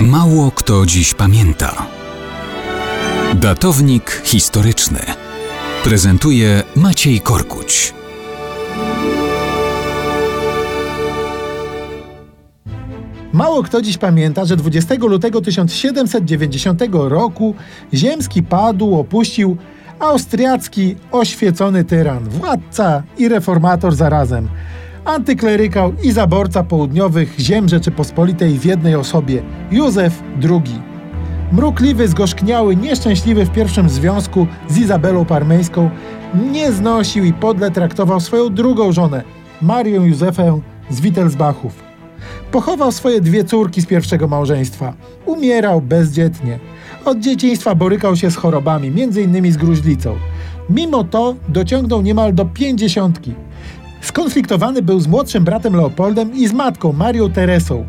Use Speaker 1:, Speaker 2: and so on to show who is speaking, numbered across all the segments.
Speaker 1: Mało kto dziś pamięta. Datownik historyczny prezentuje Maciej Korkuć.
Speaker 2: Mało kto dziś pamięta, że 20 lutego 1790 roku ziemski padł, opuścił austriacki oświecony tyran, władca i reformator zarazem, antyklerykał i zaborca południowych ziem Rzeczypospolitej w jednej osobie, Józef II. Mrukliwy, zgorzkniały, nieszczęśliwy w pierwszym związku z Izabelą Parmeńską, nie znosił i podle traktował swoją drugą żonę, Marię Józefę z Wittelsbachów. Pochował swoje dwie córki z pierwszego małżeństwa. Umierał bezdzietnie. Od dzieciństwa borykał się z chorobami, m.in. z gruźlicą. Mimo to dociągnął niemal do pięćdziesiątki. Skonfliktowany był z młodszym bratem Leopoldem i z matką Marią Teresą.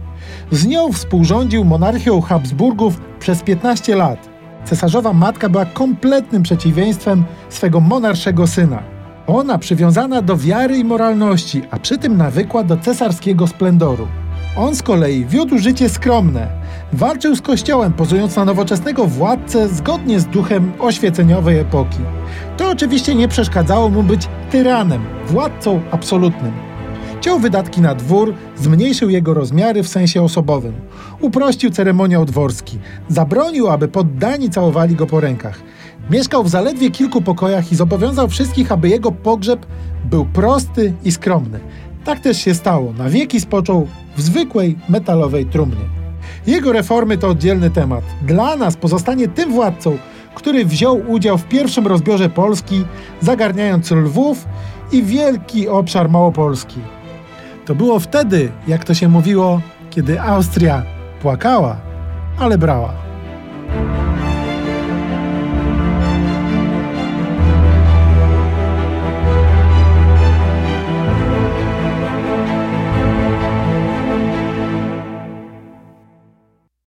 Speaker 2: Z nią współrządził monarchią Habsburgów przez 15 lat. Cesarzowa matka była kompletnym przeciwieństwem swego monarszego syna. Ona przywiązana do wiary i moralności, a przy tym nawykła do cesarskiego splendoru. On z kolei wiódł życie skromne. Walczył z kościołem, pozując na nowoczesnego władcę zgodnie z duchem oświeceniowej epoki. To oczywiście nie przeszkadzało mu być tyranem, władcą absolutnym. Ciął wydatki na dwór, zmniejszył jego rozmiary w sensie osobowym. Uprościł ceremoniał dworski. Zabronił, aby poddani całowali go po rękach. Mieszkał w zaledwie kilku pokojach i zobowiązał wszystkich, aby jego pogrzeb był prosty i skromny. Tak też się stało. Na wieki spoczął w zwykłej metalowej trumnie. Jego reformy to oddzielny temat. Dla nas pozostanie tym władcą, który wziął udział w pierwszym rozbiorze Polski, zagarniając Lwów i wielki obszar Małopolski. To było wtedy, jak to się mówiło, kiedy Austria płakała, ale brała.